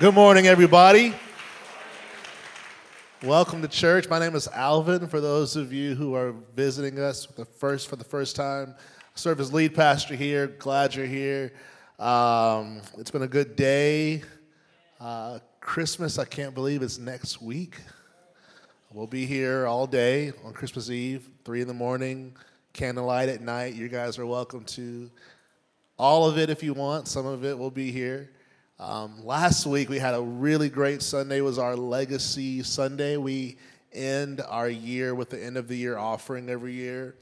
Good morning, everybody. Welcome to church. My name is Alvin. For those of you who are visiting us the first for the first time, I serve as lead pastor here. Glad you're here. Um, it's been a good day. Uh, Christmas, I can't believe it's next week. We'll be here all day on Christmas Eve, three in the morning, candlelight at night. You guys are welcome to all of it if you want. Some of it will be here. Um, last week we had a really great Sunday. It was our Legacy Sunday. We end our year with the end of the year offering every year.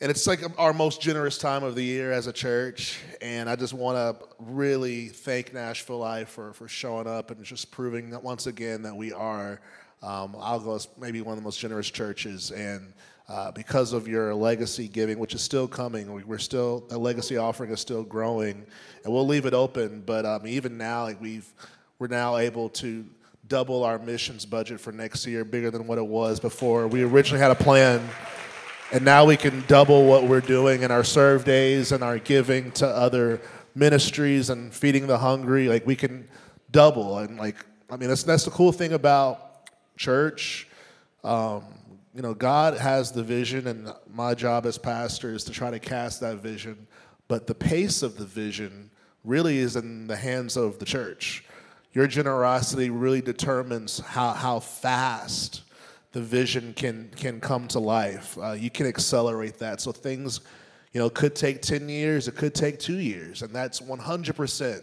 And it's like our most generous time of the year as a church. And I just want to really thank Nashville Life for, for showing up and just proving that once again that we are, um, I'll go as maybe one of the most generous churches. And uh, because of your legacy giving, which is still coming. We're still a legacy offering is still growing, and we'll leave it open. But um, even now, like we've we're now able to double our missions budget for next year, bigger than what it was before. We originally had a plan, and now we can double what we're doing in our serve days and our giving to other ministries and feeding the hungry. Like we can double, and like I mean, that's that's the cool thing about church. Um, you know, God has the vision, and my job as pastor is to try to cast that vision. But the pace of the vision really is in the hands of the church. Your generosity really determines how, how fast the vision can, can come to life. Uh, you can accelerate that. So things, you know, could take 10 years, it could take two years, and that's 100%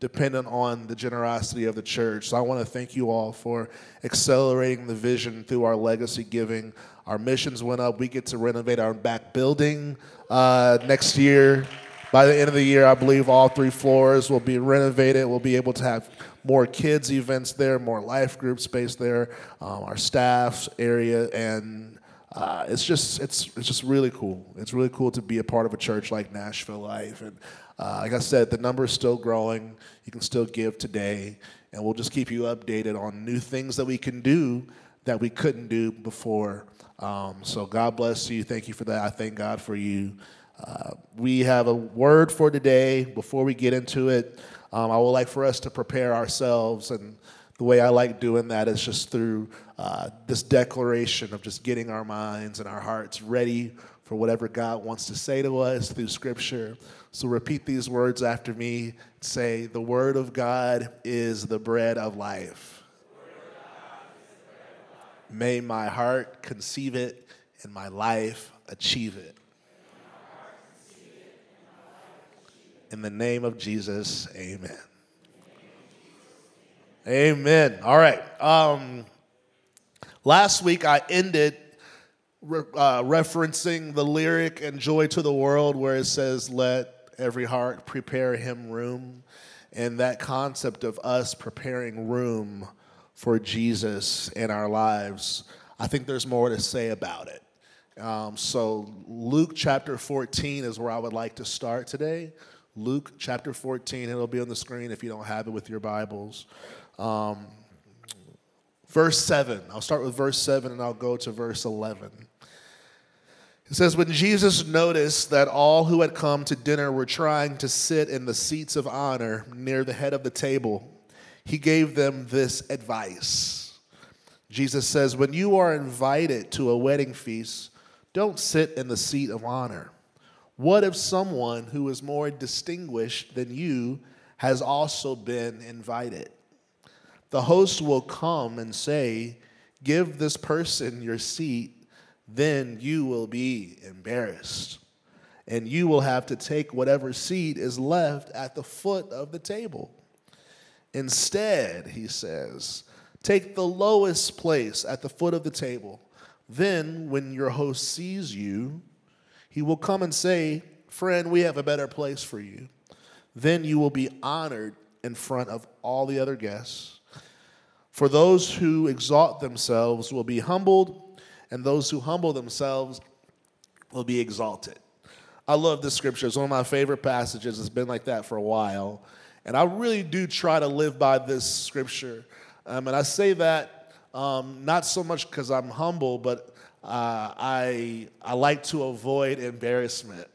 dependent on the generosity of the church. So I want to thank you all for accelerating the vision through our legacy giving. Our missions went up. We get to renovate our back building uh, next year. By the end of the year, I believe all three floors will be renovated. We'll be able to have more kids events there, more life group space there, um, our staff area, and uh, it's just it's it's just really cool. It's really cool to be a part of a church like Nashville Life, and uh, like I said, the number is still growing. You can still give today, and we'll just keep you updated on new things that we can do that we couldn't do before. Um, so God bless you. Thank you for that. I thank God for you. Uh, we have a word for today. Before we get into it, um, I would like for us to prepare ourselves, and the way I like doing that is just through uh, this declaration of just getting our minds and our hearts ready for whatever God wants to say to us through Scripture. So repeat these words after me. Say, The Word of God is the bread of life. May my heart conceive it and my life achieve it. In the name of Jesus, amen. Amen. All right. Um, last week I ended uh, referencing the lyric and Joy to the World, where it says, Let every heart prepare him room. And that concept of us preparing room for Jesus in our lives, I think there's more to say about it. Um, so, Luke chapter 14 is where I would like to start today. Luke chapter 14, it'll be on the screen if you don't have it with your Bibles. Um, verse 7. I'll start with verse 7 and I'll go to verse 11. It says, When Jesus noticed that all who had come to dinner were trying to sit in the seats of honor near the head of the table, he gave them this advice. Jesus says, When you are invited to a wedding feast, don't sit in the seat of honor. What if someone who is more distinguished than you has also been invited? The host will come and say, Give this person your seat then you will be embarrassed. And you will have to take whatever seat is left at the foot of the table. Instead, he says, take the lowest place at the foot of the table. Then, when your host sees you, he will come and say, Friend, we have a better place for you. Then you will be honored in front of all the other guests. For those who exalt themselves will be humbled and those who humble themselves will be exalted. I love this scripture. It's one of my favorite passages. It's been like that for a while. And I really do try to live by this scripture. Um, and I say that um, not so much because I'm humble, but uh, I, I like to avoid embarrassment.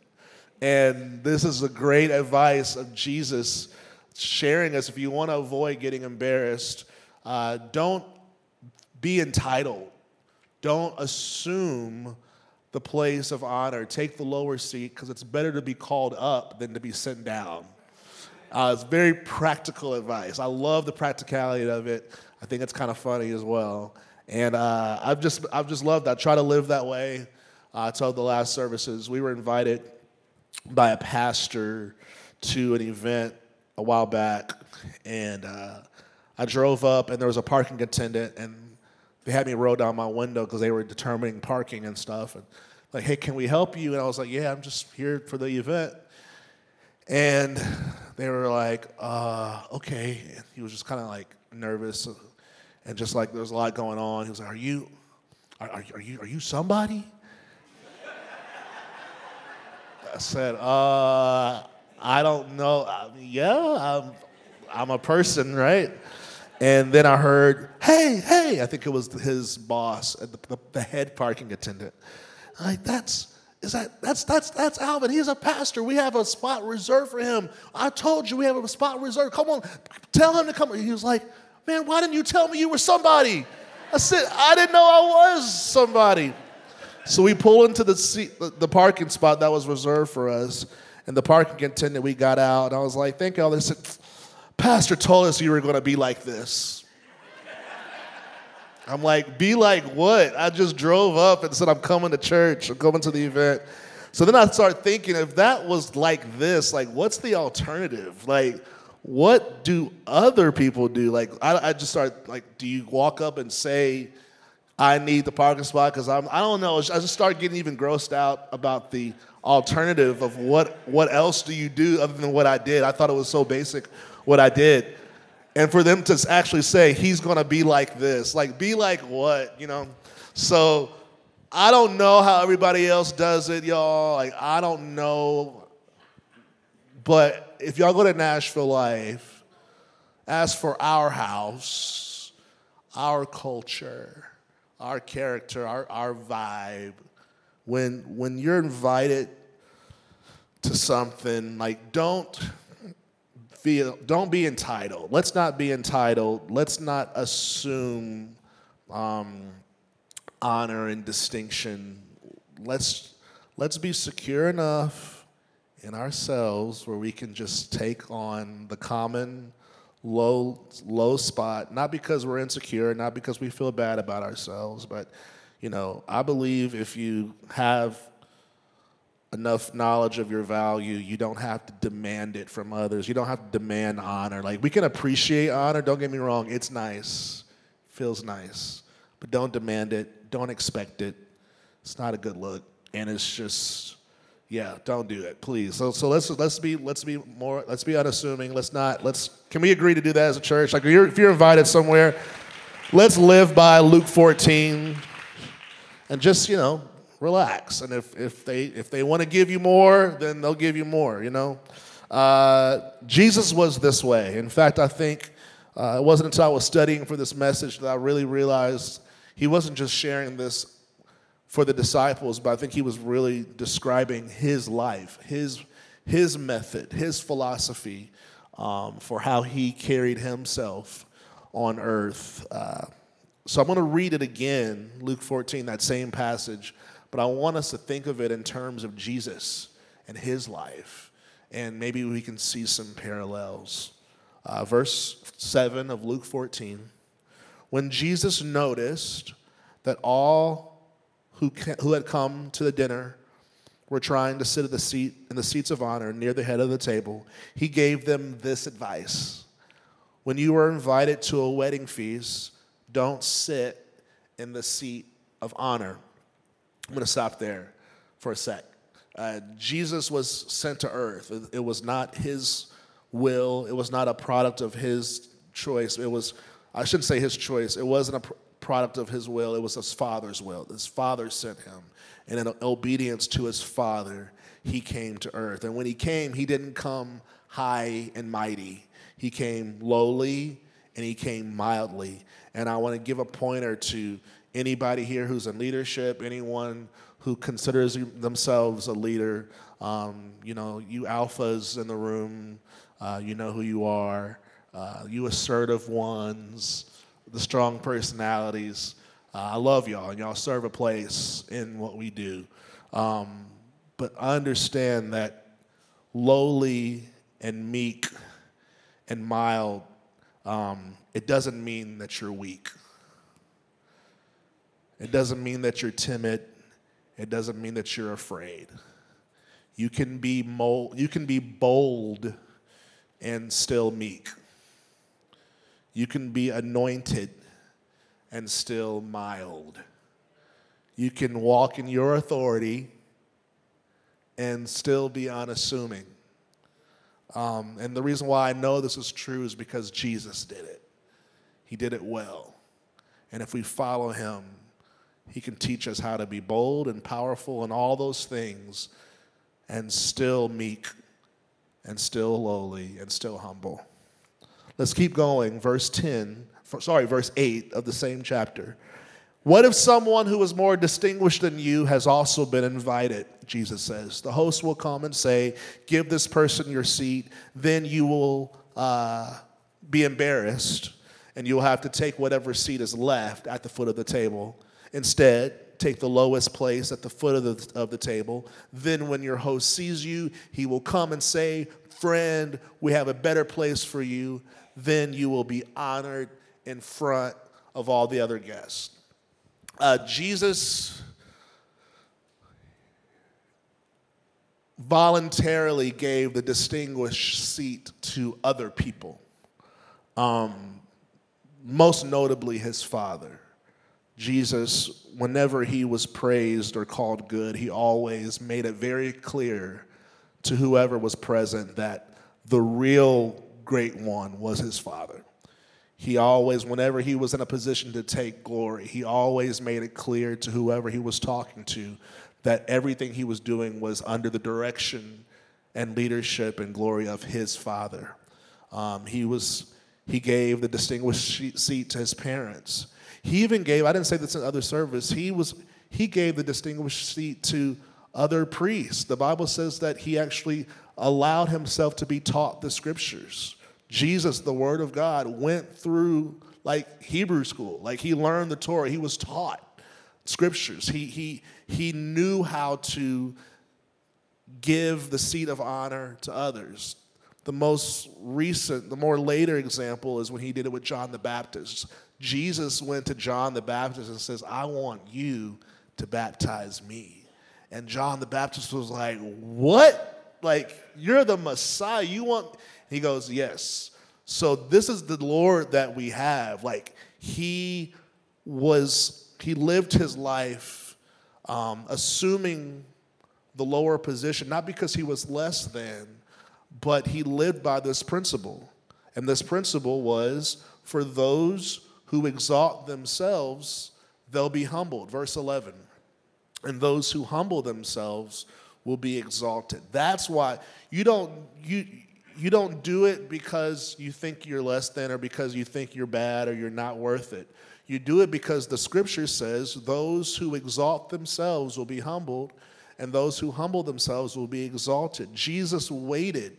And this is a great advice of Jesus sharing us, if you want to avoid getting embarrassed, uh, don't be entitled. Don't assume the place of honor. Take the lower seat because it's better to be called up than to be sent down. Uh, it's very practical advice. I love the practicality of it. I think it's kind of funny as well. And uh, I've just I've just loved that. I try to live that way. Uh, I told the last services we were invited by a pastor to an event a while back, and uh, I drove up and there was a parking attendant and they had me roll down my window because they were determining parking and stuff. And like, hey, can we help you? And I was like, yeah, I'm just here for the event. And they were like, uh, okay. And he was just kind of like nervous and just like there was a lot going on. He was like, are you, are, are, are you, are you somebody? I said, uh, I don't know. I mean, yeah, I'm, I'm a person, right? And then I heard, hey, hey, I think it was his boss, the, the, the head parking attendant. like, that's, is that, that's, that's, that's Alvin. He's a pastor. We have a spot reserved for him. I told you we have a spot reserved. Come on, tell him to come. He was like, man, why didn't you tell me you were somebody? I said, I didn't know I was somebody. So we pull into the, seat, the, parking spot that was reserved for us. And the parking attendant, we got out. And I was like, thank you. They said, Pastor told us you were going to be like this. I'm like, be like what? I just drove up and said, I'm coming to church, I'm coming to the event. So then I start thinking, if that was like this, like, what's the alternative? Like, what do other people do? Like, I, I just start, like, do you walk up and say, I need the parking spot? Because I'm, I don't know. I just start getting even grossed out about the alternative of what, what else do you do other than what I did. I thought it was so basic what I did. And for them to actually say, he's gonna be like this, like, be like what, you know? So I don't know how everybody else does it, y'all. Like, I don't know. But if y'all go to Nashville Life, as for our house, our culture, our character, our, our vibe. When, when you're invited to something, like, don't feel, don't be entitled. Let's not be entitled. Let's not assume um, honor and distinction. Let's, let's be secure enough in ourselves where we can just take on the common low low spot not because we're insecure not because we feel bad about ourselves but you know i believe if you have enough knowledge of your value, you don't have to demand it from others. You don't have to demand honor. Like we can appreciate honor, don't get me wrong, it's nice. Feels nice. But don't demand it, don't expect it. It's not a good look. And it's just yeah, don't do it, please. So so let's let's be let's be more let's be unassuming. Let's not let's can we agree to do that as a church? Like if you're, if you're invited somewhere, let's live by Luke 14 and just, you know, relax. And if, if they, if they want to give you more, then they'll give you more, you know? Uh, Jesus was this way. In fact, I think uh, it wasn't until I was studying for this message that I really realized he wasn't just sharing this for the disciples, but I think he was really describing his life, his, his method, his philosophy um, for how he carried himself on earth. Uh, so I'm going to read it again, Luke 14, that same passage. But I want us to think of it in terms of Jesus and his life. And maybe we can see some parallels. Uh, verse 7 of Luke 14. When Jesus noticed that all who, who had come to the dinner were trying to sit at the seat in the seats of honor near the head of the table, he gave them this advice. When you are invited to a wedding feast, don't sit in the seat of honor. I'm going to stop there for a sec. Uh, Jesus was sent to earth. It, it, was not his will, it was not a product of his choice. It was, I shouldn't say his choice, it wasn't a pr- product of his will, it was his father's will. His father sent him. And in obedience to his father, he came to earth. And when he came, he didn't come high and mighty, he came lowly and he came mildly. And I want to give a pointer to anybody here who's in leadership, anyone who considers themselves a leader, um, you know, you alphas in the room, Uh, you know who you are. Uh, you assertive ones, the strong personalities. Uh, I love y'all, and y'all serve a place in what we do. Um, but I understand that lowly and meek and mild, um, it doesn't mean that you're weak. It doesn't mean that you're timid. It doesn't mean that you're afraid. You can be mold, you can be bold and still meek. You can be anointed and still mild. You can walk in your authority and still be unassuming. Um, and the reason why I know this is true is because Jesus did it. He did it well. And if we follow him, he can teach us how to be bold and powerful and all those things and still meek and still lowly and still humble. Let's keep going. Verse 10, sorry, verse 8 of the same chapter. What if someone who is more distinguished than you has also been invited? Jesus says. The host will come and say, Give this person your seat. Then you will uh, be embarrassed and you'll have to take whatever seat is left at the foot of the table. Instead, take the lowest place at the foot of the, of the table. Then, when your host sees you, he will come and say, Friend, we have a better place for you. Then you will be honored in front of all the other guests. Uh, Jesus voluntarily gave the distinguished seat to other people, um, most notably his father. Jesus, whenever he was praised or called good, he always made it very clear to whoever was present that the real great one was his father. He always, whenever he was in a position to take glory, he always made it clear to whoever he was talking to that everything he was doing was under the direction and leadership and glory of his father. Um, he was he gave the distinguished seat to his parents. He even gave, I didn't say this in other service, he was he gave the distinguished seat to other priests. The Bible says that he actually allowed himself to be taught the scriptures. Jesus, the Word of God, went through like Hebrew school. Like he learned the Torah. He was taught scriptures. He, he, he knew how to give the seat of honor to others. The most recent, the more later example is when he did it with John the Baptist. Jesus went to John the Baptist and says, I want you to baptize me. And John the Baptist was like, What? Like, you're the Messiah. You want he goes, Yes. So this is the Lord that we have. Like he was, he lived his life um, assuming the lower position, not because he was less than, but he lived by this principle. And this principle was for those who exalt themselves, they'll be humbled. Verse 11. And those who humble themselves will be exalted. That's why you don't, you, you don't do it because you think you're less than or because you think you're bad or you're not worth it. You do it because the scripture says, Those who exalt themselves will be humbled, and those who humble themselves will be exalted. Jesus waited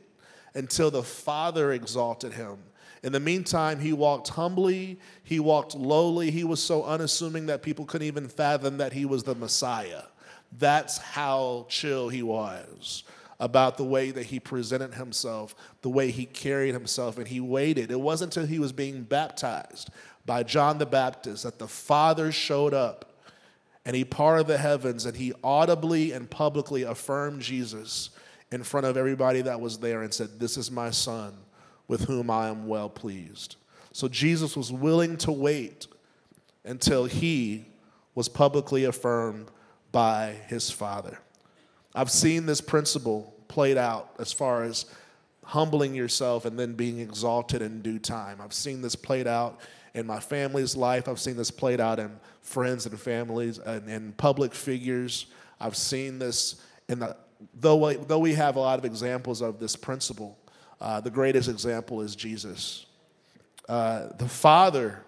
until the Father exalted him. In the meantime, he walked humbly, he walked lowly, he was so unassuming that people couldn't even fathom that he was the Messiah. That's how chill he was about the way that he presented himself, the way he carried himself, and he waited. It wasn't until he was being baptized by John the Baptist that the Father showed up and he parted the heavens and he audibly and publicly affirmed Jesus in front of everybody that was there and said, This is my son with whom I am well pleased. So Jesus was willing to wait until he was publicly affirmed by his Father. I've seen this principle played out as far as humbling yourself and then being exalted in due time. I've seen this played out in my family's life. I've seen this played out in friends and families and in public figures. I've seen this in the though we, though we have a lot of examples of this principle. Uh, the greatest example is Jesus. Uh, the Father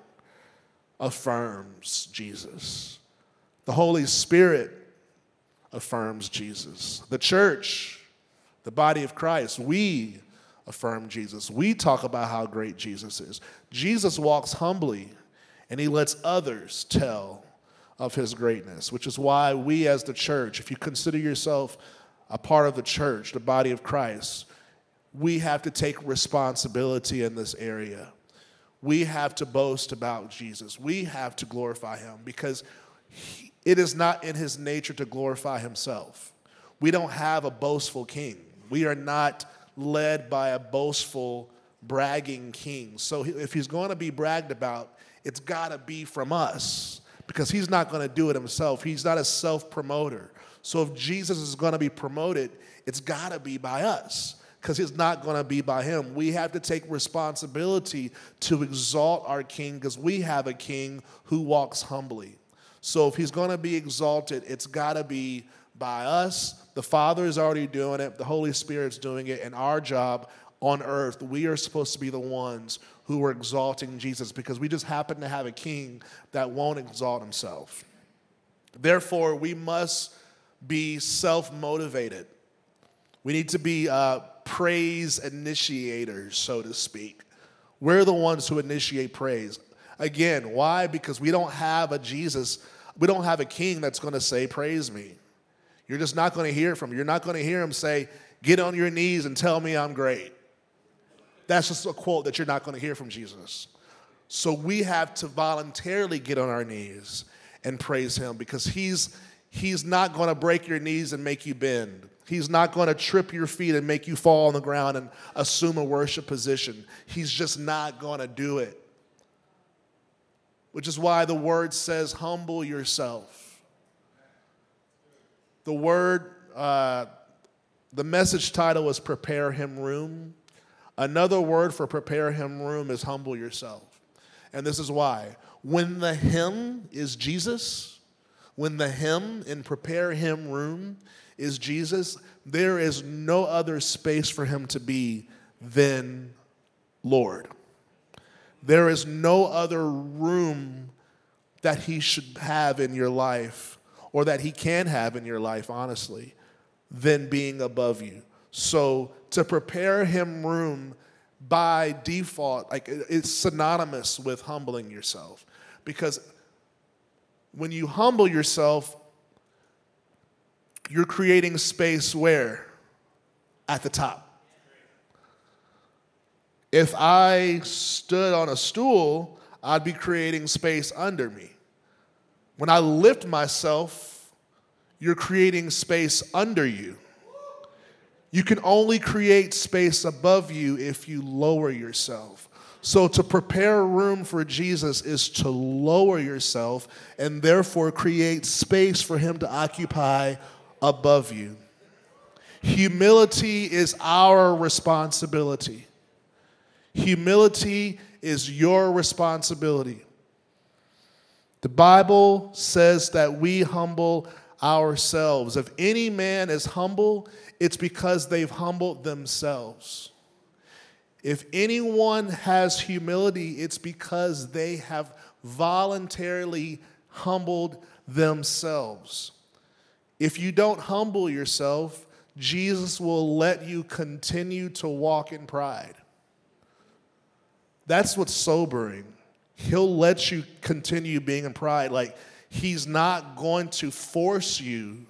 affirms Jesus. The Holy Spirit affirms Jesus. The church, the body of Christ, we affirm Jesus. We talk about how great Jesus is. Jesus walks humbly and he lets others tell of his greatness, which is why we as the church, if you consider yourself a part of the church, the body of Christ, we have to take responsibility in this area. We have to boast about Jesus. We have to glorify him because he, it is not in his nature to glorify himself. We don't have a boastful king. We are not led by a boastful, bragging king. So if he's going to be bragged about, it's got to be from us because he's not going to do it himself. He's not a self promoter. So if Jesus is going to be promoted, it's got to be by us because it's not going to be by him. We have to take responsibility to exalt our king because we have a king who walks humbly. So if he's going to be exalted, it's got to be by us. The Father is already doing it, the Holy Spirit's doing it, and our job on earth, we are supposed to be the ones who are exalting Jesus because we just happen to have a king that won't exalt himself. Therefore, we must be self motivated. We need to be uh, praise initiators, so to speak. We're the ones who initiate praise. Again, why? Because we don't have a Jesus, we don't have a king that's going to say, Praise me. You're just not going to hear from him. You're not going to hear him say, Get on your knees and tell me I'm great. That's just a quote that you're not going to hear from Jesus. So we have to voluntarily get on our knees and praise him because he's he's not going to break your knees and make you bend. He's not going to trip your feet and make you fall on the ground and assume a worship position. He's just not going to do it. Which is why the word says, humble yourself. The word, uh, the message title is Prepare Him Room. Another word for prepare him room is humble yourself. And this is why. When the him is Jesus, when the him in prepare him room is Jesus, there is no other space for him to be than Lord. There is no other room that he should have in your life or that he can have in your life, honestly, than being above you. So to prepare him room by default, like it's synonymous with humbling yourself. Because when you humble yourself, you're creating space where? At the top. If I stood on a stool, I'd be creating space under me. When I lift myself, you're creating space under you. You can only create space above you if you lower yourself. So, to prepare room for Jesus is to lower yourself and therefore create space for Him to occupy above you. Humility is our responsibility. Humility is your responsibility. The Bible says that we humble ourselves. If any man is humble, it's because they've humbled themselves. If anyone has humility, it's because they have voluntarily humbled themselves. If you don't humble yourself, Jesus will let you continue to walk in pride. That's what's sobering. He'll let you continue being in pride. Like, He's not going to force you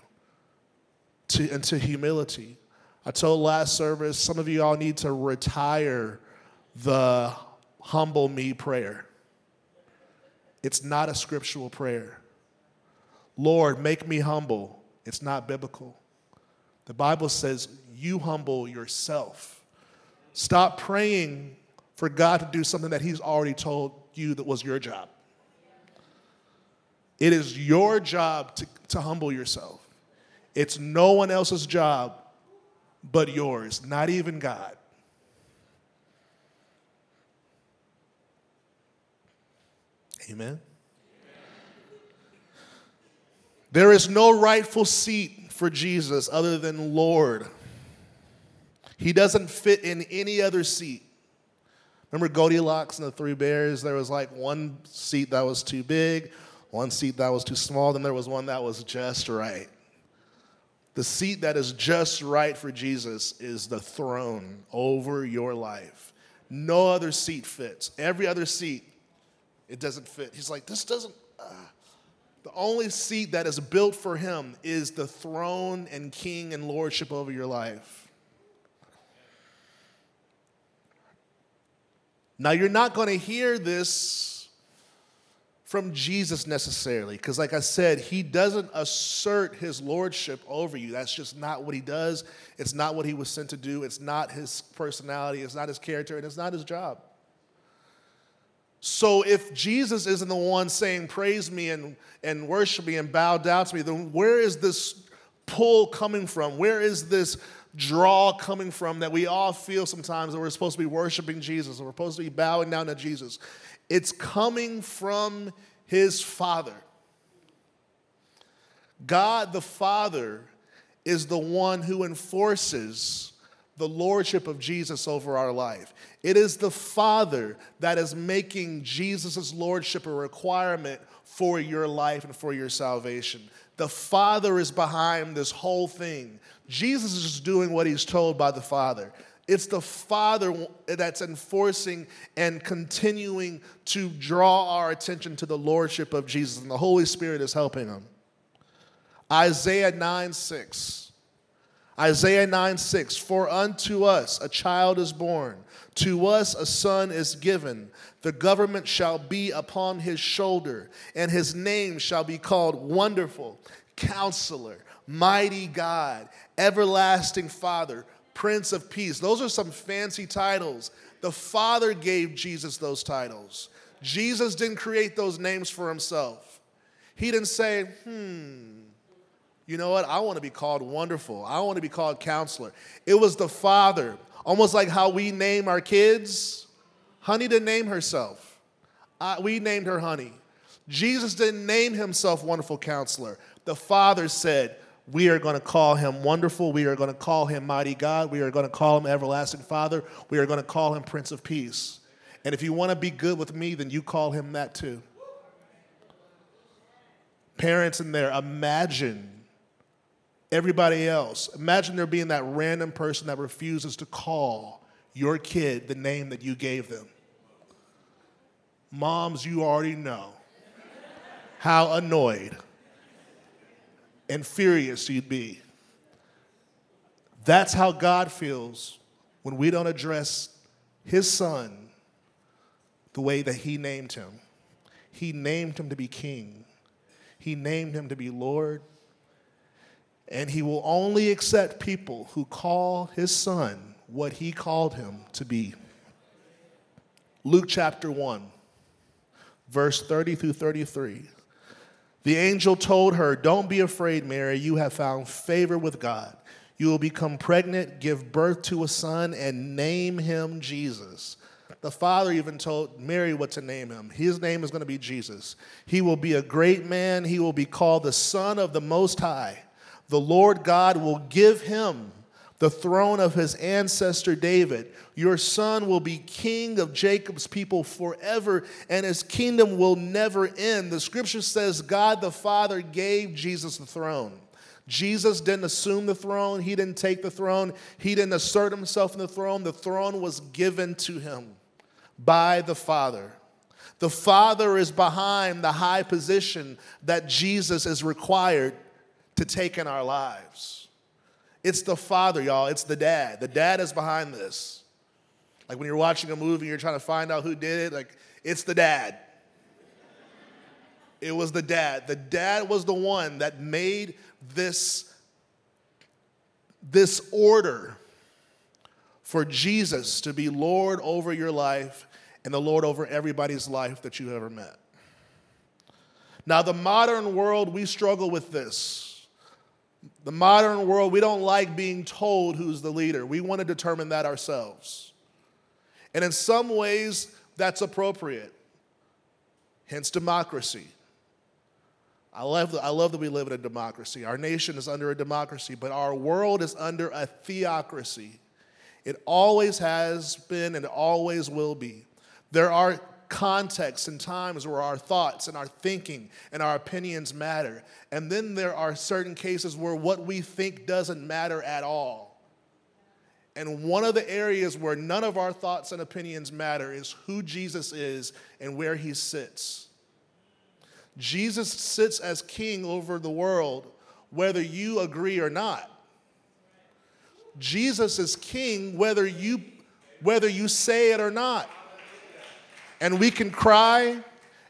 to, into humility. I told last service, some of you all need to retire the humble me prayer. It's not a scriptural prayer. Lord, make me humble. It's not biblical. The Bible says you humble yourself. Stop praying for God to do something that He's already told you that was your job. It is your job to, to humble yourself. It's no one else's job but yours, not even God. Amen. There is no rightful seat for Jesus other than Lord. He doesn't fit in any other seat. Remember Goldilocks and the Three Bears? There was like one seat that was too big, one seat that was too small, then there was one that was just right. The seat that is just right for Jesus is the throne over your life. No other seat fits. Every other seat, it doesn't fit. He's like, this doesn't. Uh. The only seat that is built for him is the throne and king and lordship over your life. Now, you're not going to hear this from Jesus necessarily, because, like I said, he doesn't assert his lordship over you. That's just not what he does. It's not what he was sent to do. It's not his personality. It's not his character, and it's not his job. So, if Jesus isn't the one saying, Praise me and, and worship me and bow down to me, then where is this pull coming from? Where is this draw coming from that we all feel sometimes that we're supposed to be worshiping Jesus or we're supposed to be bowing down to Jesus? It's coming from his Father. God the Father is the one who enforces the lordship of Jesus over our life. It is the Father that is making Jesus' lordship a requirement for your life and for your salvation. The Father is behind this whole thing. Jesus is just doing what he's told by the Father. It's the Father that's enforcing and continuing to draw our attention to the Lordship of Jesus, and the Holy Spirit is helping him. Isaiah 9 6. Isaiah 9 6. For unto us a child is born, to us a son is given. The government shall be upon his shoulder, and his name shall be called Wonderful, Counselor, Mighty God, Everlasting Father Prince of Peace. Those are some fancy titles. The Father gave Jesus those titles. Jesus didn't create those names for himself. He didn't say, hmm, you know what? I want to be called wonderful. I want to be called counselor. It was the Father, almost like how we name our kids. Honey didn't name herself, I, we named her Honey. Jesus didn't name himself wonderful counselor. The Father said, we are going to call him wonderful. We are going to call him mighty God. We are going to call him everlasting Father. We are going to call him Prince of Peace. And if you want to be good with me, then you call him that too. Parents in there, imagine everybody else. Imagine there being that random person that refuses to call your kid the name that you gave them. Moms, you already know how annoyed and furious you'd be. That's how God feels when we don't address his son the way that he named him. He named him to be king, he named him to be Lord. And he will only accept people who call his son what he called him to be. Luke chapter 1, verse 30 through 33. The angel told her, Don't be afraid, Mary. You have found favor with God. You will become pregnant, give birth to a son, and name him Jesus. The father even told Mary what to name him. His name is going to be Jesus. He will be a great man. He will be called the Son of the Most High. The Lord God will give him the throne of his ancestor David. Your son will be king of Jacob's people forever, and his kingdom will never end. The scripture says God the Father gave Jesus the throne. Jesus didn't assume the throne, he didn't take the throne, he didn't assert himself in the throne. The throne was given to him by the Father. The Father is behind the high position that Jesus is required to take in our lives. It's the father, y'all. It's the dad. The dad is behind this. Like when you're watching a movie, you're trying to find out who did it, like, it's the dad. It was the dad. The dad was the one that made this, this order for Jesus to be Lord over your life and the Lord over everybody's life that you've ever met. Now, the modern world, we struggle with this. The modern world, we don't like being told who's the leader. We want to determine that ourselves. And in some ways, that's appropriate. Hence, democracy. I love, I love that we live in a democracy. Our nation is under a democracy, but our world is under a theocracy. It always has been and always will be. There are contexts and times where our thoughts and our thinking and our opinions matter. And then there are certain cases where what we think doesn't matter at all. And one of the areas where none of our thoughts and opinions matter is who Jesus is and where he sits. Jesus sits as king over the world, whether you agree or not. Jesus is king whether you whether you say it or not. And we can cry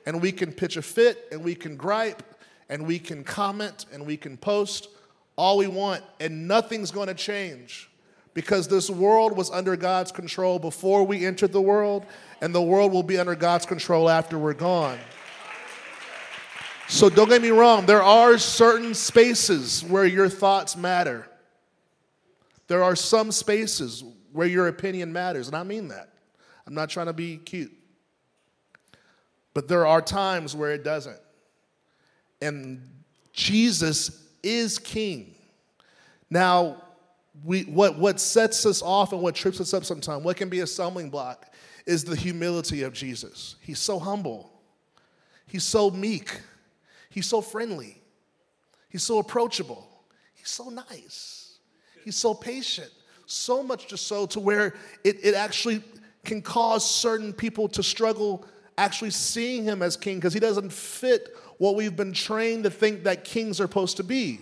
and we can pitch a fit and we can gripe and we can comment and we can post all we want and nothing's going to change because this world was under God's control before we entered the world, and the world will be under God's control after we're gone. So don't get me wrong, there are certain spaces where your thoughts matter. There are some spaces where your opinion matters, and I mean that. I'm not trying to be cute. But there are times where it doesn't. And Jesus is king. Now, we, what, what sets us off and what trips us up sometimes, what can be a stumbling block, is the humility of Jesus. He's so humble, he's so meek, he's so friendly, he's so approachable, he's so nice, he's so patient. So much just so to where it, it actually can cause certain people to struggle actually seeing him as king because he doesn't fit what we've been trained to think that kings are supposed to be.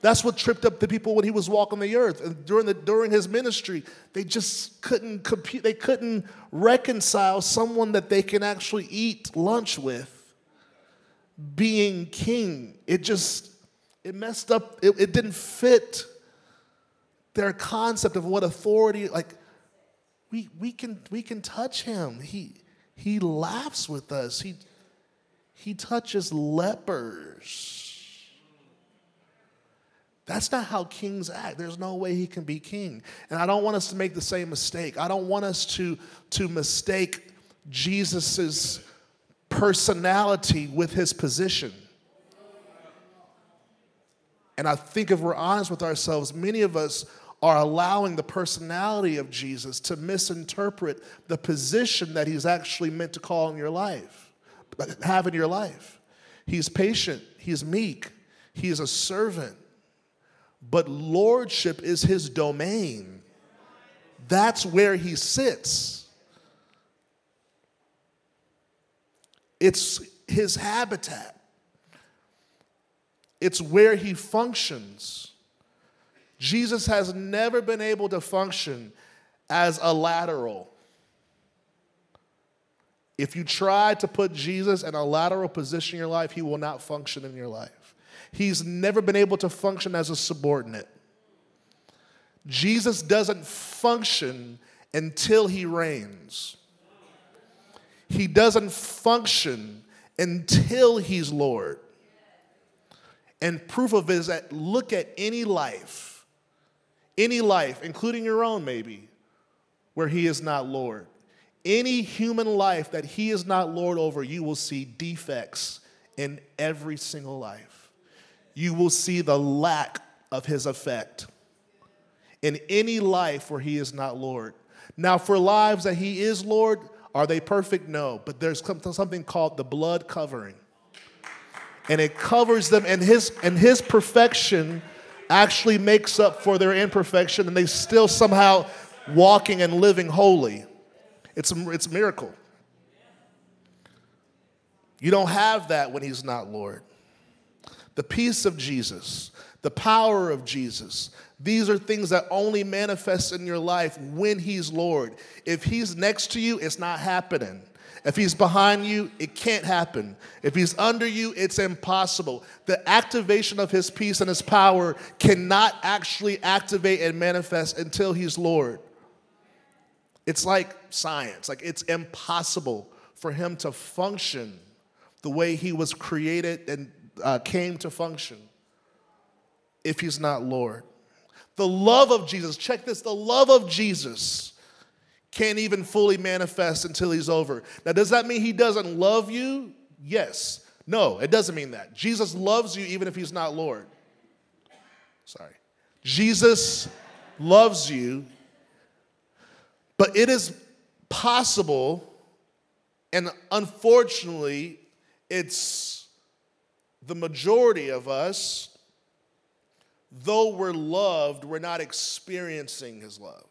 That's what tripped up the people when he was walking the earth. And during, the, during his ministry, they just couldn't compete, they couldn't reconcile someone that they can actually eat lunch with being king. It just, it messed up, it, it didn't fit their concept of what authority, like, we, we, can, we can touch him. He, he laughs with us. He, he touches lepers. That's not how kings act. There's no way he can be king. And I don't want us to make the same mistake. I don't want us to, to mistake Jesus' personality with his position. And I think if we're honest with ourselves, many of us are allowing the personality of Jesus to misinterpret the position that he's actually meant to call in your life, have in your life. He's patient, he's meek, he is a servant but lordship is his domain. That's where he sits. It's his habitat. It's where he functions. Jesus has never been able to function as a lateral. If you try to put Jesus in a lateral position in your life, he will not function in your life. He's never been able to function as a subordinate. Jesus doesn't function until he reigns. He doesn't function until he's Lord. And proof of it is that look at any life, any life, including your own maybe, where he is not Lord. Any human life that he is not Lord over, you will see defects in every single life you will see the lack of his effect in any life where he is not Lord. Now, for lives that he is Lord, are they perfect? No, but there's something called the blood covering. And it covers them, and his, and his perfection actually makes up for their imperfection, and they still somehow walking and living holy. It's a, it's a miracle. You don't have that when he's not Lord the peace of Jesus, the power of Jesus. These are things that only manifest in your life when He's Lord. If He's next to you, it's not happening. If He's behind you, it can't happen. If He's under you, it's impossible. The activation of His peace and His power cannot actually activate and manifest until He's Lord. It's like science, like it's impossible for Him to function the way He was created and uh, came to function if he's not Lord. The love of Jesus, check this, the love of Jesus can't even fully manifest until he's over. Now, does that mean he doesn't love you? Yes. No, it doesn't mean that. Jesus loves you even if he's not Lord. Sorry. Jesus loves you, but it is possible And unfortunately, it's the majority of us, though we're loved, we're not experiencing His love.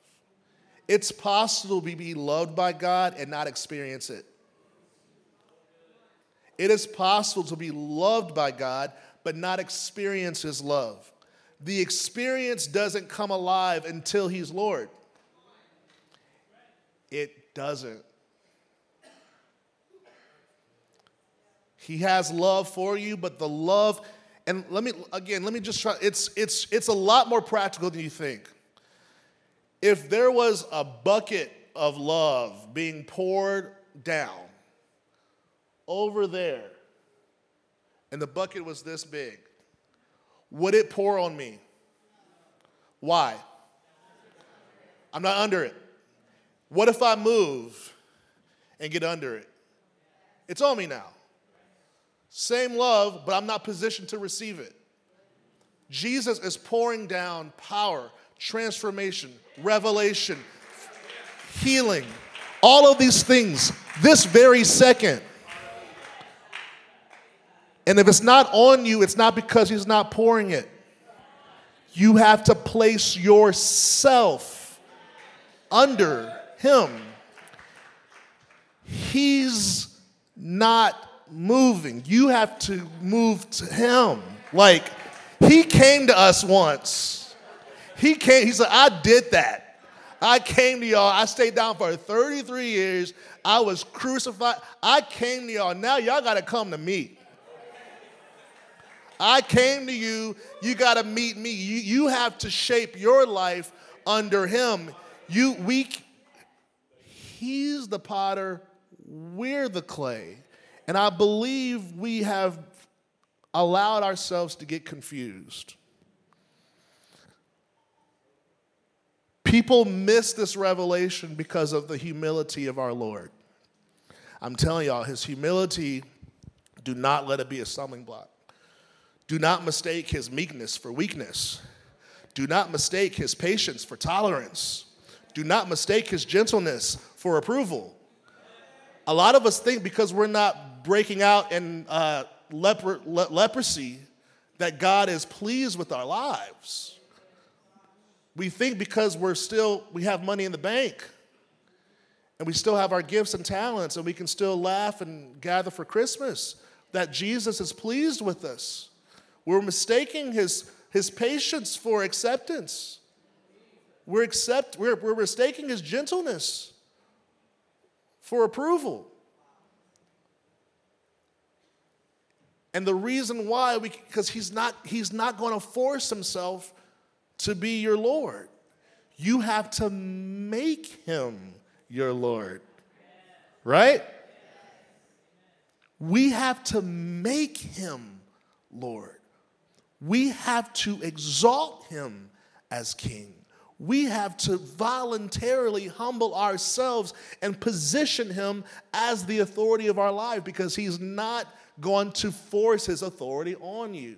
It's possible to be loved by God and not experience it. It is possible to be loved by God but not experience His love. The experience doesn't come alive until He's Lord. It doesn't. He has love for you, but the love, and let me again, let me just try, it's it's it's a lot more practical than you think. If there was a bucket of love being poured down over there, and the bucket was this big, would it pour on me? Why? I'm not under it. What if I move and get under it? It's on me now. Same love, but I'm not positioned to receive it. Jesus is pouring down power, transformation, revelation, healing, all of these things this very second. And if it's not on you, it's not because He's not pouring it. You have to place yourself under Him. He's not moving. You have to move to Him. Like, He came to us once. He came, He said, I did that. I came to y'all. I stayed down for 33 years. I was crucified. I came to y'all. Now y'all got to come to me. I came to you. You got to meet me. You, you have to shape your life under him. You we he's the potter, we're the clay. And I believe we have allowed ourselves to get confused. People miss this revelation because of the humility of our Lord. I'm telling y'all, his humility, do not let it be a stumbling block. Do not mistake his meekness for weakness. Do not mistake his patience for tolerance. Do not mistake his gentleness for approval. A lot of us think because we're not breaking out in uh, leper, le- leprosy that God is pleased with our lives. We think because we're still, we have money in the bank and we still have our gifts and talents and we can still laugh and gather for Christmas that Jesus is pleased with us. We're mistaking his, his patience for acceptance. We're, accept, we're, we're mistaking his gentleness for approval. And the reason why, because he's not, he's not going to force himself to be your Lord. You have to make him your Lord. Right? We have to make him Lord. We have to exalt him as king. We have to voluntarily humble ourselves and position him as the authority of our life because he's not going to force his authority on you.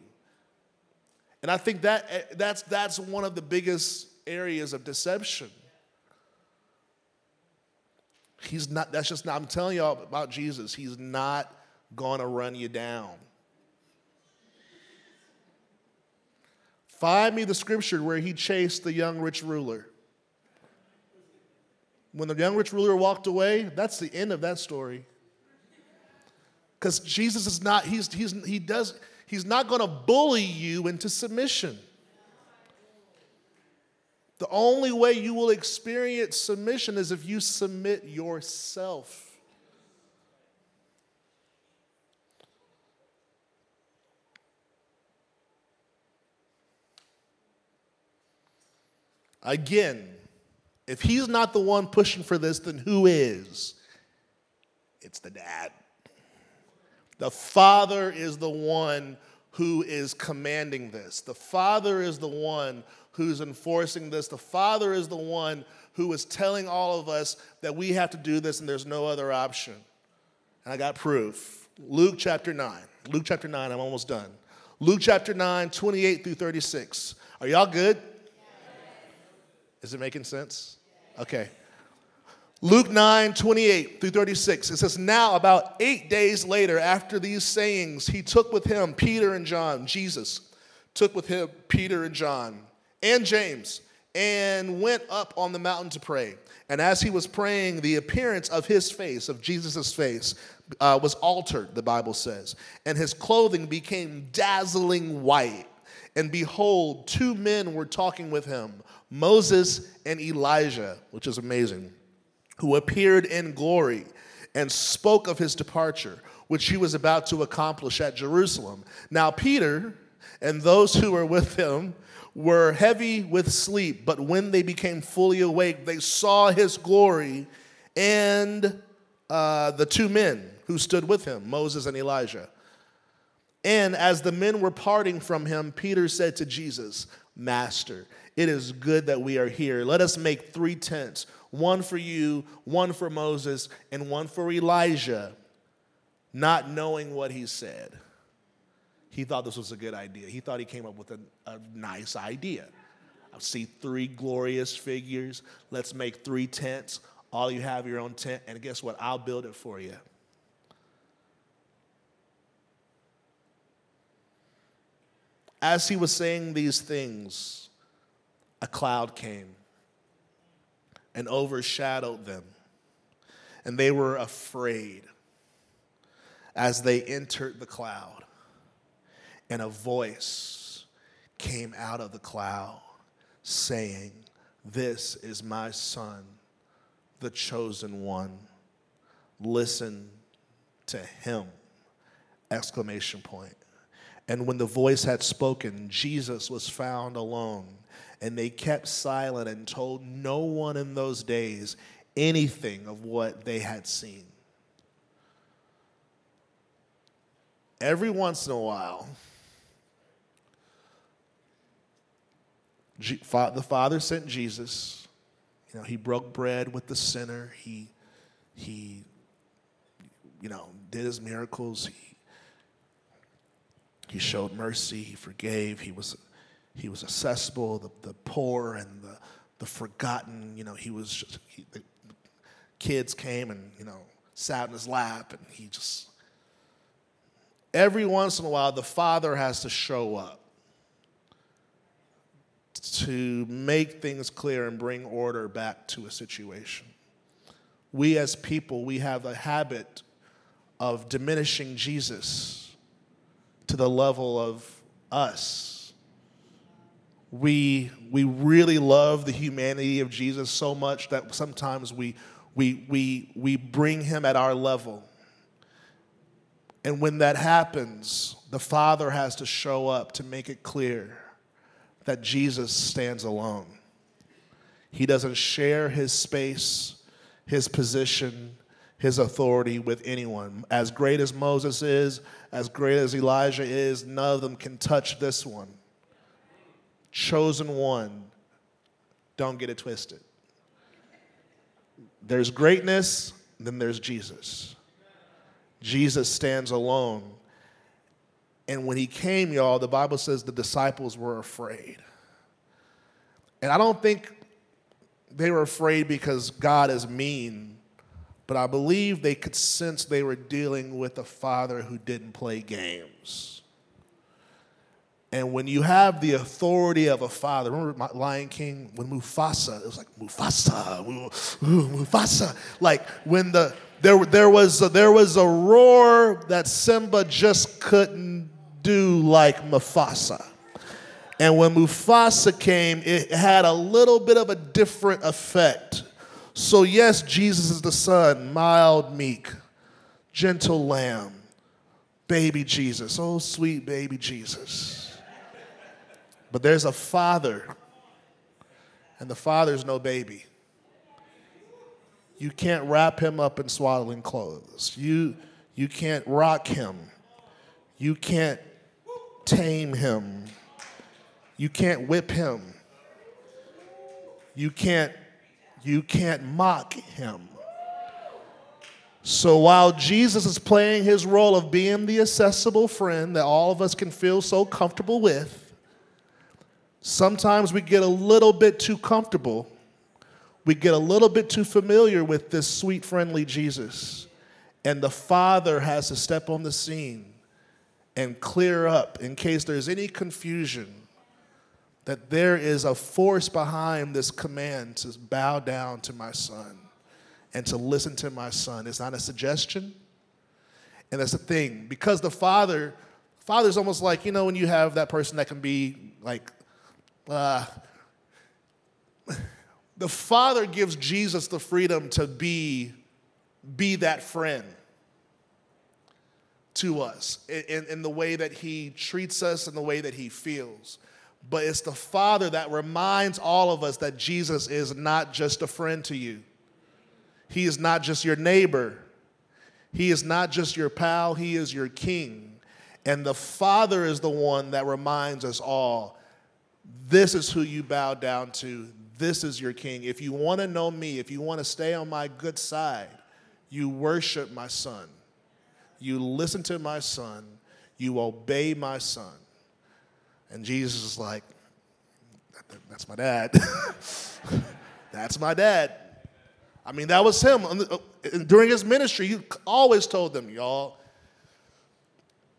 And I think that eh, that's that's one of the biggest areas of deception. He's not that's just not I'm telling y'all about Jesus. He's not to run you down. Find me the scripture where he chased the young rich ruler. When the young rich ruler walked away, that's the end of that story. Because Jesus is not, he's, he's, he does, he's not going to bully you into submission. The only way you will experience submission is if you submit yourself. Again, if he's not the one pushing for this, then who is? It's the dad. The father is the one who is commanding this. The father is the one who's enforcing this. The father is the one who is telling all of us that we have to do this and there's no other option. And I got proof. Luke chapter 9. Luke chapter 9, I'm almost done. Luke chapter 9, 28 through 36. Are y'all good? Is it making sense? Okay. Luke 9, 28 through 36, it says, Now, about eight days later, after these sayings, he took with him Peter and John, Jesus took with him Peter and John and James, and went up on the mountain to pray. And as he was praying, the appearance of his face, of Jesus' face, uh, was altered, the Bible says, and his clothing became dazzling white. And behold, two men were talking with him, Moses and Elijah, which is amazing who appeared in glory and spoke of his departure, which he was about to accomplish at Jerusalem. Now, Peter and those who were with him were heavy with sleep, but when they became fully awake, they saw his glory and uh, the two men who stood with him, Moses and Elijah. And as the men were parting from him, Peter said to Jesus, Master, it is good that we are here. Let us make three tents one for you, one for Moses, and one for Elijah, not knowing what he said. He thought this was a good idea. He thought he came up with a, a nice idea. I see three glorious figures. Let's make three tents. All you have your own tent, and guess what? I'll build it for you. As he was saying these things, a cloud came and overshadowed them. And they were afraid as they entered the cloud. And a voice came out of the cloud saying, This is my son, the chosen one. Listen to him! Exclamation point. And when the voice had spoken, Jesus was found alone and they kept silent and told no one in those days anything of what they had seen. Every once in a while, the Father sent Jesus. You know, he broke bread with the sinner. He, he, you know, did his miracles. He, he showed mercy. He forgave. He was he was accessible, the, the poor and the, the forgotten. You know, he was just, he, the kids came and, you know, sat in his lap and he just, every once in a while, the father has to show up to make things clear and bring order back to a situation. We as people, we have a habit of diminishing Jesus to the level of us we, we really love the humanity of Jesus so much that sometimes we, we, we, we bring him at our level. And when that happens, the Father has to show up to make it clear that Jesus stands alone. He doesn't share his space, his position, his authority with anyone. As great as Moses is, as great as Elijah is, none of them can touch this one chosen one. Don't get it twisted. There's greatness, then there's Jesus. Jesus stands alone. And when he came, y'all, the Bible says the disciples were afraid. And I don't think they were afraid because God is mean, but I believe they could sense they were dealing with a father who didn't play games. And when you have the authority of a father, remember Lion King when Mufasa, it was like Mufasa, Mufasa. Like when the there there was a, there was a roar that Simba just couldn't do like Mufasa. And when Mufasa came, it had a little bit of a different effect. So yes, Jesus is the son, mild, meek, gentle lamb, baby Jesus. Oh, sweet baby Jesus. But there's a father, and the father's no baby. You can't wrap him up in swaddling clothes. You, you can't rock him. You can't tame him. You can't whip him. You can't, you can't mock him. So while Jesus is playing his role of being the accessible friend that all of us can feel so comfortable with, Sometimes we get a little bit too comfortable we get a little bit too familiar with this sweet, friendly Jesus. And the Father has to step on the scene and clear up in case there's any confusion that there is a force behind this command to bow down to my son and to listen to my son. It's not a suggestion. And that's the thing. Because the father, father's almost like, you know, when you have that person that can be like, uh, the father gives Jesus the freedom to be, be that friend to us in, in the way that he treats us and the way that he feels. But it's the Father that reminds all of us that Jesus is not just a friend to you. He is not just your neighbor. He is not just your pal. He is your king. And the Father is the one that reminds us all this is who you bow down to. This is your king. If you want to know me, if you want to stay on my good side, you worship my son. You listen to my son. You obey my son. And Jesus is like, that's my dad. that's my dad. I mean, that was him. Uh, during his ministry, he always told them, y'all,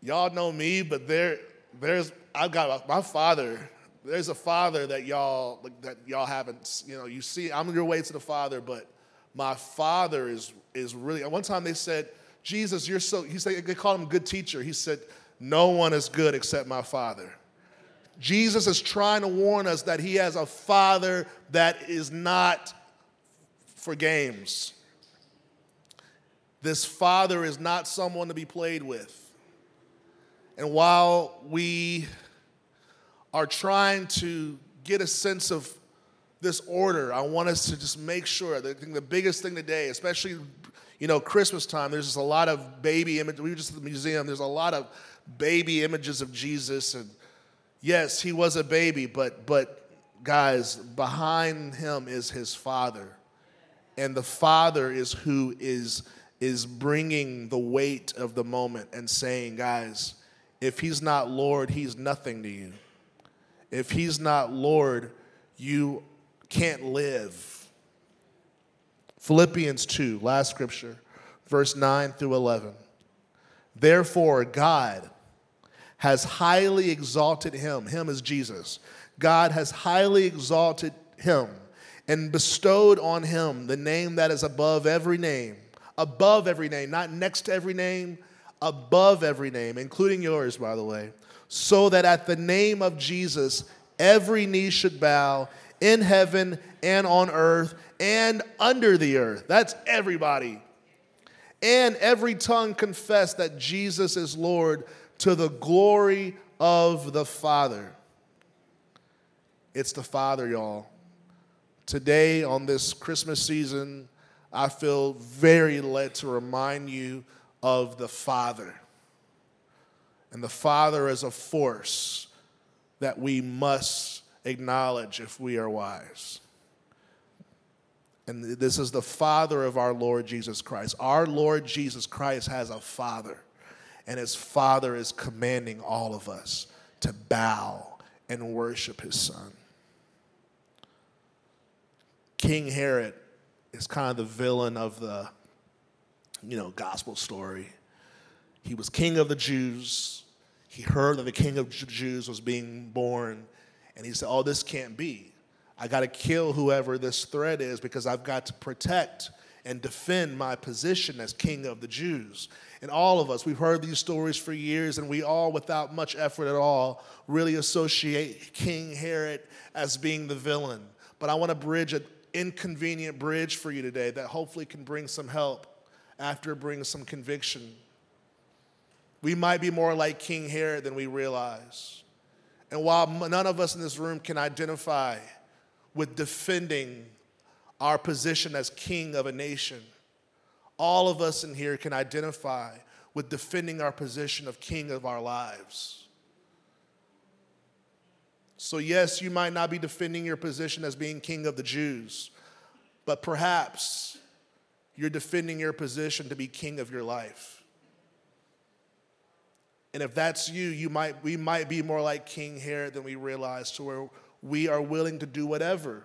y'all know me, but there, there's, I've got my father. There's a father that y'all, that y'all haven't, you know, you see, I'm on your way to the father, but my father is, is really, one time they said, Jesus, you're so, he said, they called him good teacher. He said, no one is good except my father. Jesus is trying to warn us that he has a father that is not for games. This father is not someone to be played with. And while we are trying to get a sense of this order, I want us to just make sure that the biggest thing today, especially you know Christmas time, there's just a lot of baby images. We were just at the museum. There's a lot of baby images of Jesus and yes, he was a baby, but but guys, behind him is his father. And the father is who is is bringing the weight of the moment and saying, guys, if he's not Lord, he's nothing to you. If he's not Lord, you can't live. Philippians 2, last scripture, verse 9 through 11. Therefore, God, has highly exalted him. Him is Jesus. God has highly exalted him and bestowed on him the name that is above every name, above every name, not next to every name, above every name, including yours, by the way, so that at the name of Jesus, every knee should bow in heaven and on earth and under the earth. That's everybody. And every tongue confess that Jesus is Lord to the glory of the Father. It's the Father, y'all. Today, on this Christmas season, I feel very led to remind you of the Father. And the Father is a force that we must acknowledge if we are wise. And this is the Father of our Lord Jesus Christ. Our Lord Jesus Christ has a Father and his father is commanding all of us to bow and worship his son. King Herod is kind of the villain of the you know gospel story. He was king of the Jews. He heard that the king of the Jews was being born and he said, "Oh, this can't be. I got to kill whoever this threat is because I've got to protect and defend my position as king of the Jews." And all of us, we've heard these stories for years, and we all, without much effort at all, really associate King Herod as being the villain. But I want to bridge an inconvenient bridge for you today that hopefully can bring some help after it brings some conviction. We might be more like King Herod than we realize. And while none of us in this room can identify with defending our position as king of a nation, all of us in here can identify with defending our position of king of our lives. So, yes, you might not be defending your position as being king of the Jews, but perhaps you're defending your position to be king of your life. And if that's you, you might, we might be more like King Herod than we realize, to where we are willing to do whatever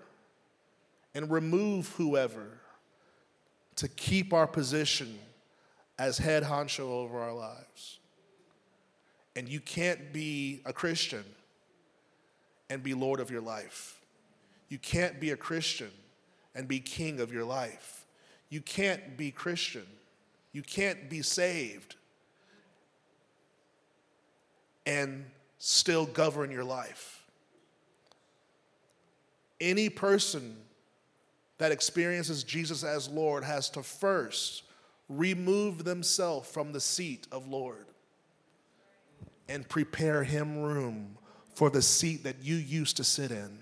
and remove whoever to keep our position as head honcho over our lives. And you can't be a Christian and be Lord of your life. You can't be a Christian and be king of your life. You can't be Christian. You can't be saved and still govern your life. Any person that experiences Jesus as Lord has to first remove themselves from the seat of Lord and prepare him room for the seat that you used to sit in.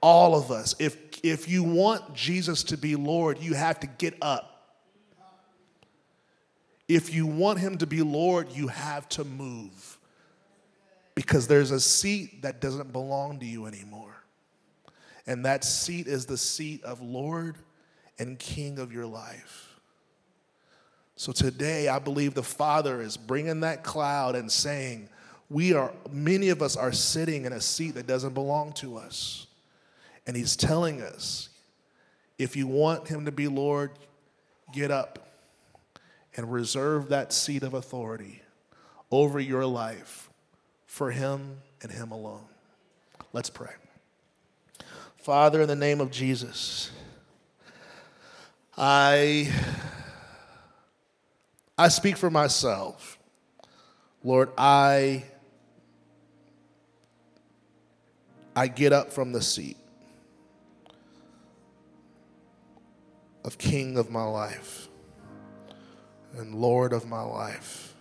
All of us, if, if you want Jesus to be Lord, you have to get up. If you want him to be Lord, you have to move. Because there's a seat that doesn't belong to you anymore. And that seat is the seat of Lord and King of your life. So today, I believe the Father is bringing that cloud and saying, we are, many of us are sitting in a seat that doesn't belong to us. And He's telling us, if you want Him to be Lord, get up and reserve that seat of authority over your life for Him and Him alone. Let's pray. Father, in the name of Jesus, I, I speak for myself. Lord, I, I get up from the seat of King of my life and Lord of my life.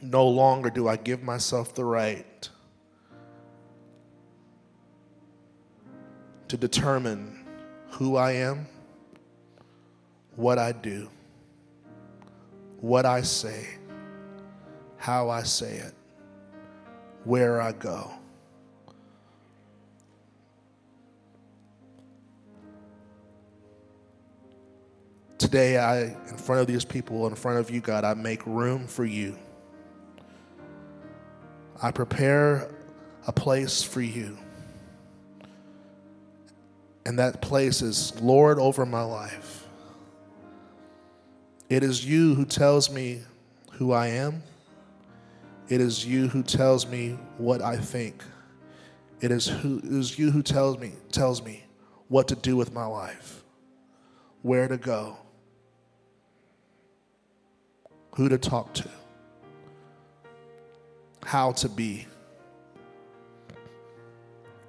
No longer do I give myself the right to determine who I am, what I do, what I say, how I say it, where I go. Today, I, in front of these people, in front of you, God, I make room for you. I prepare a place for you. And that place is Lord over my life. It is you who tells me who I am. It is you who tells me what I think. It is, who, it is you who tells me, tells me what to do with my life, where to go, who to talk to, how to be.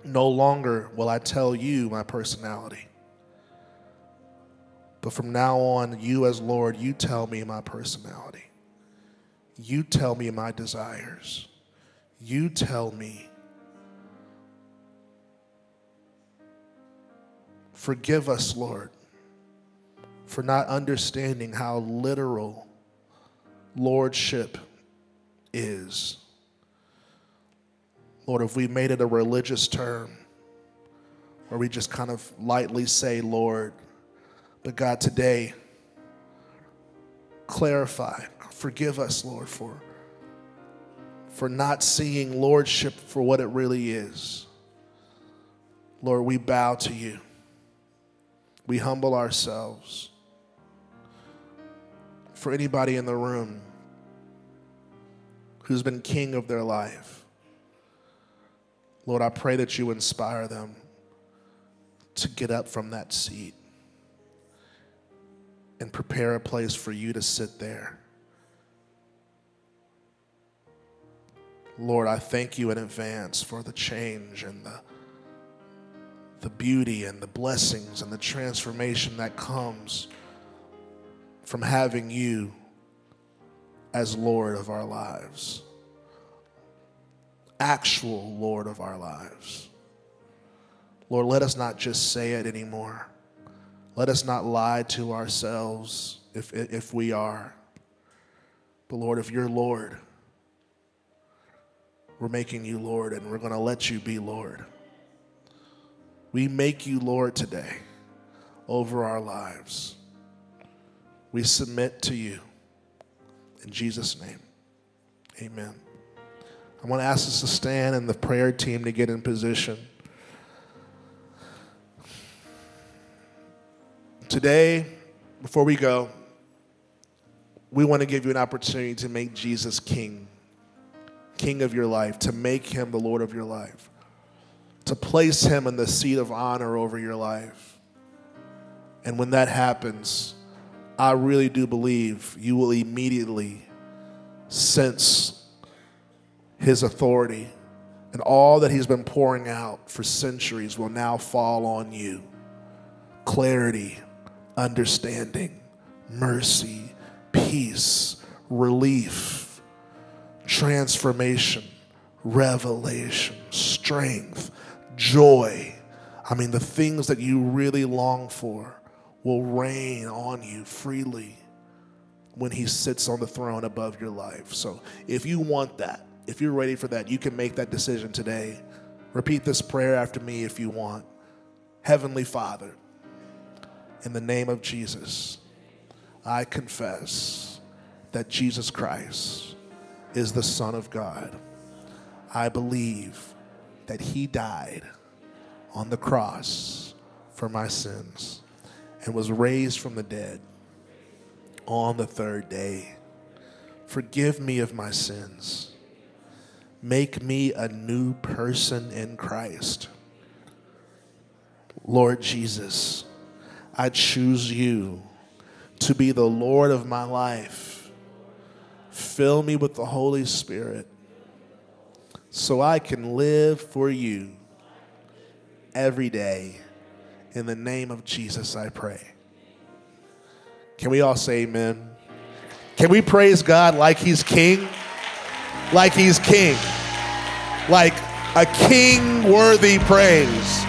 No longer will I tell you my personality. But from now on, you as Lord, you tell me my personality. You tell me my desires. You tell me. Forgive us, Lord, for not understanding how literal lordship is. Lord, if we made it a religious term where we just kind of lightly say, Lord, but God, today, clarify, forgive us, Lord, for, for not seeing lordship for what it really is. Lord, we bow to you. We humble ourselves for anybody in the room who's been king of their life. Lord, I pray that you inspire them to get up from that seat and prepare a place for you to sit there. Lord, I thank you in advance for the change and the, the beauty and the blessings and the transformation that comes from having you as Lord of our lives, actual Lord of our lives. Lord, let us not just say it anymore. Let us not lie to ourselves if, if we are. But Lord, if you're Lord, we're making you Lord and we're going to let you be Lord. We make you Lord today over our lives. We submit to you. In Jesus' name, amen. I want to ask us to stand and the prayer team to get in position. Today, before we go, we want to give you an opportunity to make Jesus king, king of your life, to make him the Lord of your life, to place him in the seat of honor over your life. And when that happens, I really do believe you will immediately sense his authority and all that he's been pouring out for centuries will now fall on you. Clarity, understanding, mercy, peace, relief, transformation, revelation, strength, joy. I mean, the things that you really long for will rain on you freely when he sits on the throne above your life. So if you want that, if you're ready for that, you can make that decision today. Repeat this prayer after me if you want. Heavenly Father, in the name of Jesus, I confess that Jesus Christ is the Son of God. I believe that He died on the cross for my sins and was raised from the dead on the third day. Forgive me of my sins. Make me a new person in Christ. Lord Jesus, I choose you to be the Lord of my life. Fill me with the Holy Spirit so I can live for you every day. In the name of Jesus, I pray. Can we all say amen? Can we praise God like He's King? Like He's King. Like a king worthy praise.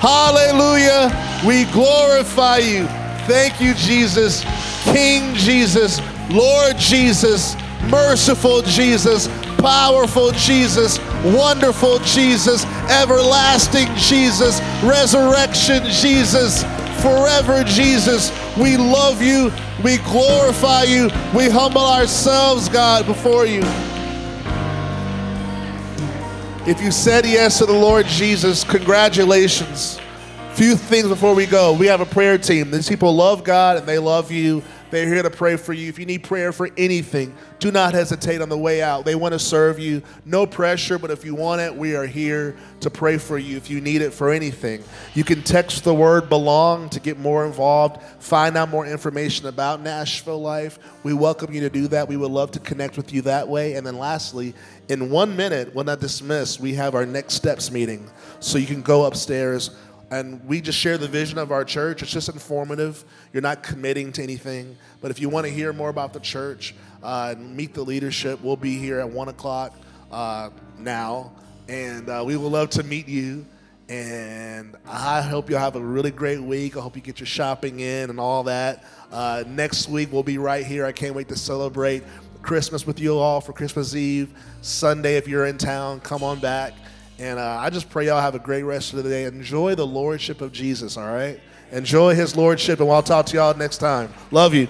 Hallelujah. We glorify you. Thank you, Jesus. King Jesus, Lord Jesus, merciful Jesus, powerful Jesus, wonderful Jesus, everlasting Jesus, resurrection Jesus, forever Jesus. We love you. We glorify you. We humble ourselves, God, before you. If you said yes to the Lord Jesus, congratulations. Few things before we go. We have a prayer team. These people love God and they love you. They're here to pray for you. If you need prayer for anything, do not hesitate on the way out. They want to serve you. No pressure, but if you want it, we are here to pray for you if you need it for anything. You can text the word belong to get more involved, find out more information about Nashville Life. We welcome you to do that. We would love to connect with you that way. And then lastly, in one minute, when I dismiss, we have our next steps meeting. So you can go upstairs and we just share the vision of our church. It's just informative. You're not committing to anything. But if you want to hear more about the church uh, and meet the leadership, we'll be here at 1 o'clock uh, now. And uh, we would love to meet you. And I hope you'll have a really great week. I hope you get your shopping in and all that. Uh, next week, we'll be right here. I can't wait to celebrate Christmas with you all for Christmas Eve. Sunday, if you're in town, come on back. And uh, I just pray y'all have a great rest of the day. Enjoy the lordship of Jesus, all right? Enjoy his lordship, and I'll talk to y'all next time. Love you.